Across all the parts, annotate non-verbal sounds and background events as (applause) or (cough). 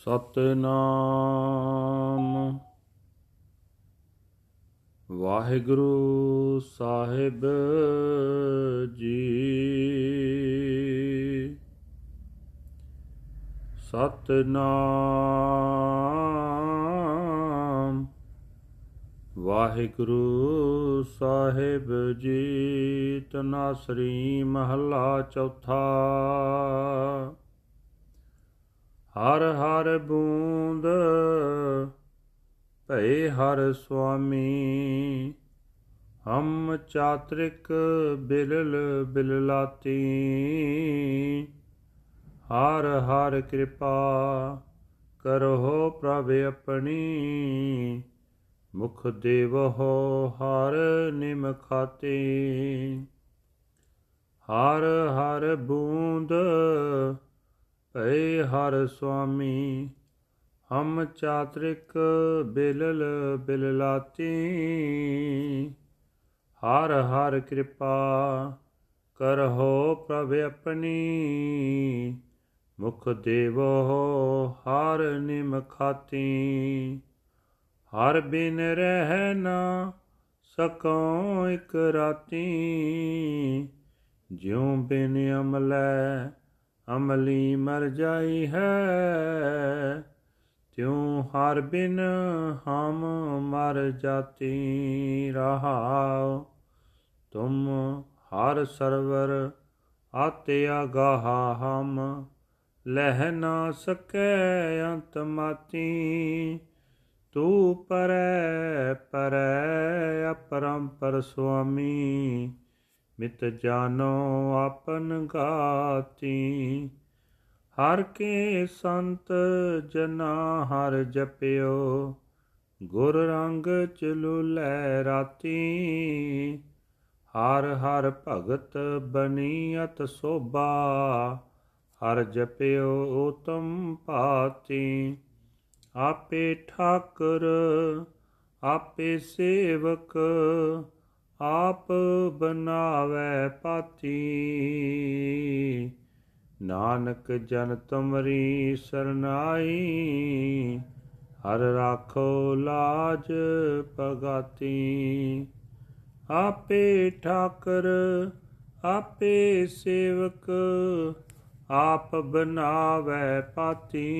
ਸਤਨਾਮ। ਵਾਹਿਗੁਰੂ ਸਾਹਿਬ ਜੀ। ਸਤਨਾਮ। ਵਾਹਿਗੁਰੂ ਸਾਹਿਬ ਜੀ। ਤਨਾਸਰੀ ਮਹੱਲਾ ਚੌਥਾ। ਹਰ ਹਰ ਬੂੰਦ ਭਏ ਹਰ ਸੁਆਮੀ। ਹਮ ਚਾਤ੍ਰਿਕ ਬਿਲਲ ਬਿਲਲਾਤੀ। ਹਰ ਹਰ ਕਿਰਪਾ ਕਰੋ ਪ੍ਰਭ ਆਪਣੀ। ਮੁਖ ਦੇਵੋ ਹਰ ਨਿਮਖਾਤੇ ਹਰ ਹਰ ਬੂੰਦ ਭਏ ਹਰ ਸੁਆਮੀ, ਹਮ ਚਾਤ੍ਰਿਕ ਬਿਲਲ ਬਿਲਲਾਤੀ। ਹਰ ਹਰ ਕਿਰਪਾ ਕਰਹੁ ਪ੍ਰਭ ਆਪਣੀ। ਮੁਖ ਦੇਵੋ ਹਰ ਨਿਮਖਾਤੀ ਹਰ ਬਿਨ ਰਹਿ ਨਾ ਸਕਉ ਇਕ ਰਾਤੀ। ਜਿਉ ਬਿਨ ਅਮਲੈ ਅਮਲੀ ਮਰ ਜਾਈ ਹੈ, ਤਿਉ ਹਰ ਬਿਨ ਹਮ ਮਰ ਜਾਤੀ ਰਹਾਉ। ਤੁਮ ਹਰ ਸਰਵਰ ਆਤੇ ਆਗਾਹ ਹਮ, ਲਹਿ ਨਾ ਸਕੈ ਅੰਤ ਮਾਤੀ। ਤੂ ਪਰੈ ਪਰੈ ਅਪਰੰਪਰ ਸੁਆਮੀ ਮਿਤ ਜਾਨੋ ਆਪਨ ਗਾਤੀ। ਹਰ ਕੇ ਸੰਤ ਜਨਾ ਹਰ ਜਪਿਓ। ਗੁਰ ਰੰਗ ਚਲੁਲੇ ਰਾਤੀ। ਹਰ ਹਰ ਭਗਤ ਬਨੀਅਤ ਸੋਭਾ। ਹਰ ਜਪਿਓ ਉਤਮ ਭਾਤੀ। ਆਪੇ ਠਾਕਰ, ਆਪੇ ਸੇਵਕ ਆਪ ਬਨਾਵੇ ਪਾਤੀ। ਨਾਨਕ ਜਨ ਤੁਮਰੀ ਸਰਨਾਈ, ਹਰ ਰਾਖੋ ਲਾਜ ਪਗਾਤੀ ਆਪੇ ਠਾਕਰ, ਆਪੇ ਸੇਵਕ, ਆਪ ਬਨਾਵੇ ਪਾਤੀ।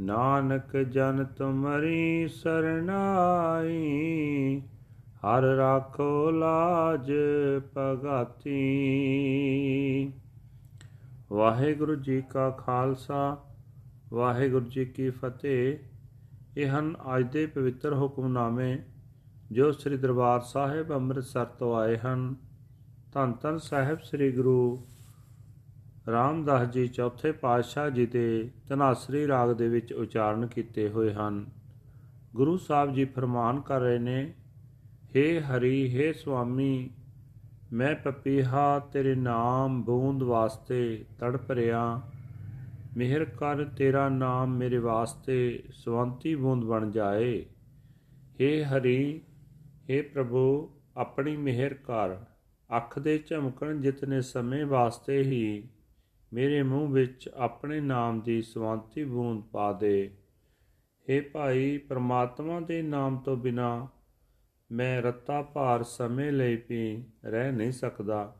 ਨਾਨਕ ਜਨ ਤੁਮਰੀ ਸਰਨਾਈ ਹਰ ਰਾਖੋ ਲਾਜ ਪਗਾਤੀ ਵਾਹਿਗੁਰੂ ਜੀ ਕਾ ਖਾਲਸਾ, ਵਾਹਿਗੁਰੂ ਜੀ ਕੀ ਫਤਿਹ। ਇਹ ਹਨ ਅੱਜ ਦੇ ਪਵਿੱਤਰ ਹੁਕਮਨਾਮੇ ਜੋ ਸ੍ਰੀ ਦਰਬਾਰ ਸਾਹਿਬ ਅੰਮ੍ਰਿਤਸਰ ਤੋਂ ਆਏ ਹਨ। ਧੰਨ ਧੰਨ ਸਾਹਿਬ ਸ੍ਰੀ ਗੁਰੂ ਰਾਮਦਾਸ ਜੀ ਚੌਥੇ ਪਾਤਸ਼ਾਹ ਜੀ ਦੇ ਤਨਾਸਰੀ ਰਾਗ ਦੇ ਵਿੱਚ ਉਚਾਰਨ ਕੀਤੇ ਹੋਏ ਹਨ। ਗੁਰੂ ਸਾਹਿਬ ਜੀ ਫਰਮਾਨ ਕਰ ਰਹੇ ਨੇ ਹੇ ਹਰੀ, ਹੇ ਸੁਆਮੀ, ਮੈਂ ਪਪੀਹਾ ਤੇਰੇ ਨਾਮ ਬੂੰਦ ਵਾਸਤੇ ਤੜਪ ਰਿਆ ਮਿਹਰ ਕਰ ਤੇਰਾ ਨਾਮ ਮੇਰੇ ਵਾਸਤੇ ਸਵੰਤੀ ਬੂੰਦ ਬਣ ਜਾਏ। ਹੇ ਹਰੀ, ਹੇ ਪ੍ਰਭੂ, ਆਪਣੀ ਮਿਹਰ ਕਰ। ਅੱਖ ਦੇ ਝਮਕਣ ਜਿਤਨੇ ਸਮੇਂ ਵਾਸਤੇ ਹੀ ਮੇਰੇ ਮੂੰਹ ਵਿੱਚ ਆਪਣੇ ਨਾਮ ਦੀ ਸਵੰਤੀ ਬੂੰਦ ਪਾ ਦੇ। ਹੇ ਭਾਈ, ਪ੍ਰਮਾਤਮਾ ਦੇ ਨਾਮ ਤੋਂ ਬਿਨਾ ਮੈਂ ਰੱਤਾ ਭਾਰ ਸਮੇਂ ਲਈ ਵੀ ਰਹਿ ਨਹੀਂ ਸਕਦਾ।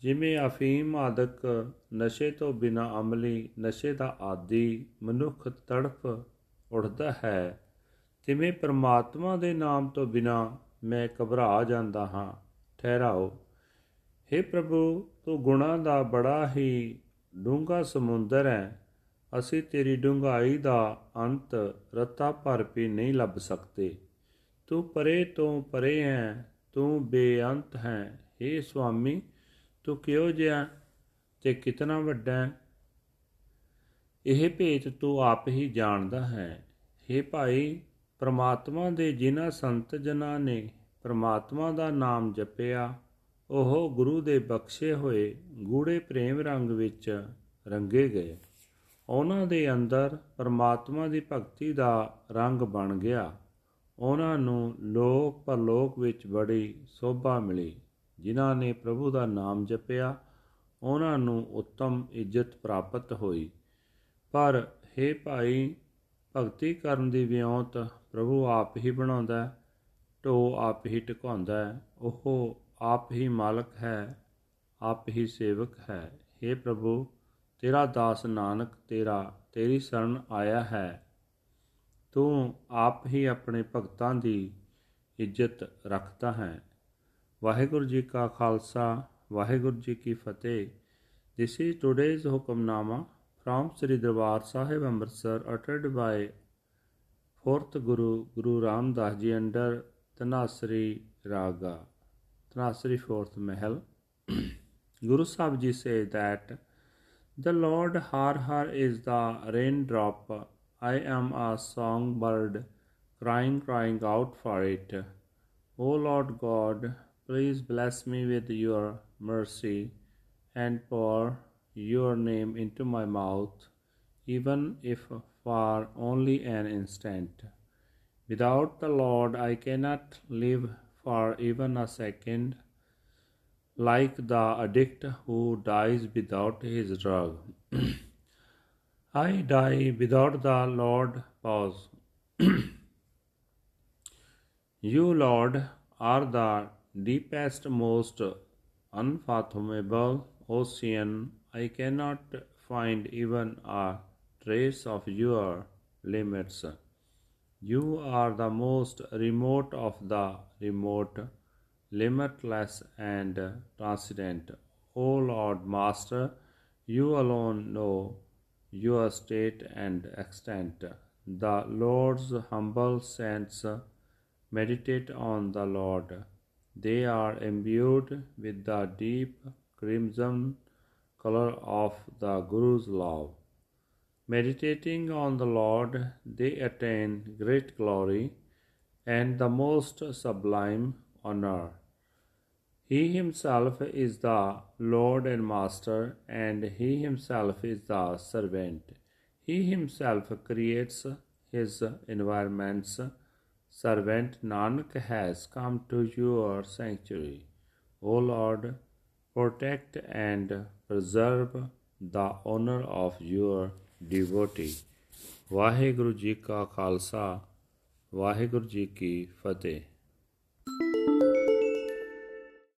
ਜਿਵੇਂ ਅਫੀਮ ਆਦਿਕ ਨਸ਼ੇ ਤੋਂ ਬਿਨਾ ਅਮਲੀ ਨਸ਼ੇ ਦਾ ਆਦੀ ਮਨੁੱਖ ਤੜਫ ਉੜਦਾ ਹੈ, ਤਿਵੇਂ ਪ੍ਰਮਾਤਮਾ ਦੇ ਨਾਮ ਤੋਂ ਬਿਨਾ ਮੈਂ ਘਬਰਾ ਜਾਂਦਾ ਹਾਂ। ਠਹਿਰਾਓ। हे ਪ੍ਰਭੂ, ਤੂੰ ਗੁਣਾ ਦਾ ਬੜਾ ਹੀ ਡੂੰਘਾ ਸਮੁੰਦਰ ਹੈ। ਅਸੀਂ ਤੇਰੀ ਡੂੰਘਾਈ ਦਾ ਅੰਤ ਰੱਤਾ ਭਰ ਵੀ ਨਹੀਂ ਲੱਭ ਸਕਦੇ। ਤੂੰ ਪਰੇ ਤੋਂ ਪਰੇ ਹੈ ਤੂੰ ਬੇਅੰਤ ਹੈ। हे ਸੁਆਮੀ, ਤੂੰ ਕਿਉ ਜਿਆ ਤੇ ਕਿਤਨਾ ਵੱਡਾ ਹੈ ਇਹ ਭੇਤ ਤੂੰ ਆਪ ਹੀ ਜਾਣਦਾ ਹੈ। हे ਭਾਈ, ਪ੍ਰਮਾਤਮਾ ਦੇ ਜਿਨ੍ਹਾਂ ਸੰਤ ਜਨਾਂ ਨੇ ਪ੍ਰਮਾਤਮਾ ਦਾ ਨਾਮ ਜਪਿਆ, ਉਹ ਗੁਰੂ ਦੇ ਬਖਸ਼ੇ ਹੋਏ ਗੂੜੇ ਪ੍ਰੇਮ ਰੰਗ ਵਿੱਚ ਰੰਗੇ ਗਏ। ਉਹਨਾਂ ਦੇ ਅੰਦਰ ਪਰਮਾਤਮਾ ਦੀ ਭਗਤੀ ਦਾ ਰੰਗ ਬਣ ਗਿਆ। ਉਹਨਾਂ ਨੂੰ ਲੋਕ ਪਰਲੋਕ ਵਿੱਚ ਬੜੀ ਸੋਭਾ ਮਿਲੀ, ਜਿਨ੍ਹਾਂ ਨੇ ਪ੍ਰਭੂ ਦਾ ਨਾਮ ਜਪਿਆ, ਉਹਨਾਂ ਨੂੰ ਉੱਤਮ ਇੱਜ਼ਤ ਪ੍ਰਾਪਤ ਹੋਈ। ਪਰ हे ਭਾਈ, ਭਗਤੀ ਕਰਨ ਦੀ ਵਿਉਂਤ ਪ੍ਰਭੂ ਆਪ ਹੀ ਬਣਾਉਂਦਾ ਹੈ, ਢੋ ਆਪ ਹੀ ਟਿਕਾਉਂਦਾ ਹੈ, ਉਹ ਆਪ ਹੀ ਮਾਲਕ ਹੈ, ਆਪ ਹੀ ਸੇਵਕ ਹੈ। हे ਪ੍ਰਭੂ, ਤੇਰਾ ਦਾਸ ਨਾਨਕ, ਤੇਰਾ, ਤੇਰੀ ਸ਼ਰਨ ਆਇਆ ਹੈ। ਤੂੰ ਆਪ ਹੀ ਆਪਣੇ ਭਗਤਾਂ ਦੀ ਇੱਜ਼ਤ ਰੱਖਦਾ ਹੈ ਵਾਹਿਗੁਰੂ ਜੀ ਕਾ ਖਾਲਸਾ ਵਾਹਿਗੁਰੂ ਜੀ ਕੀ ਫਤਿਹ this is today's hukamnama from Sri Darbar Sahib Amritsar ਅਟਟਡ by fourth Guru Guru Ramdas ji under Dhanasari raga ਤਨਾਸਰੀ fourth Mahal Guru Sahib ji says that The Lord Har Har is the raindrop I am a songbird crying crying out for it O Lord God please bless me with your mercy and pour your name into my mouth, even if for only an instant. Without the Lord, I cannot live for even a second, like the addict who dies without his drug. (clears throat) I die without the Lord. Pause. (clears throat) you, Lord, are the deepest, most unfathomable ocean, I cannot find even a trace of your limits. You are the most remote of the remote, limitless and transcendent. O Lord Master, you alone know your state and extent. The Lord's humble saints meditate on the Lord. They are imbued with the deep crimson color of the Guru's love. Meditating on the Lord, they attain great glory and the most sublime honor. He himself is the Lord and Master, and he himself is the servant. He himself creates his environments. Servant Nanak has come to your sanctuary. O Lord, protect and preserve the honor of your devotee. Waheguru ji ਕਾ ਖਾਲਸਾ ਵਾਹਿਗੁਰੂ ਜੀ ਕੀ ਫਤਿਹ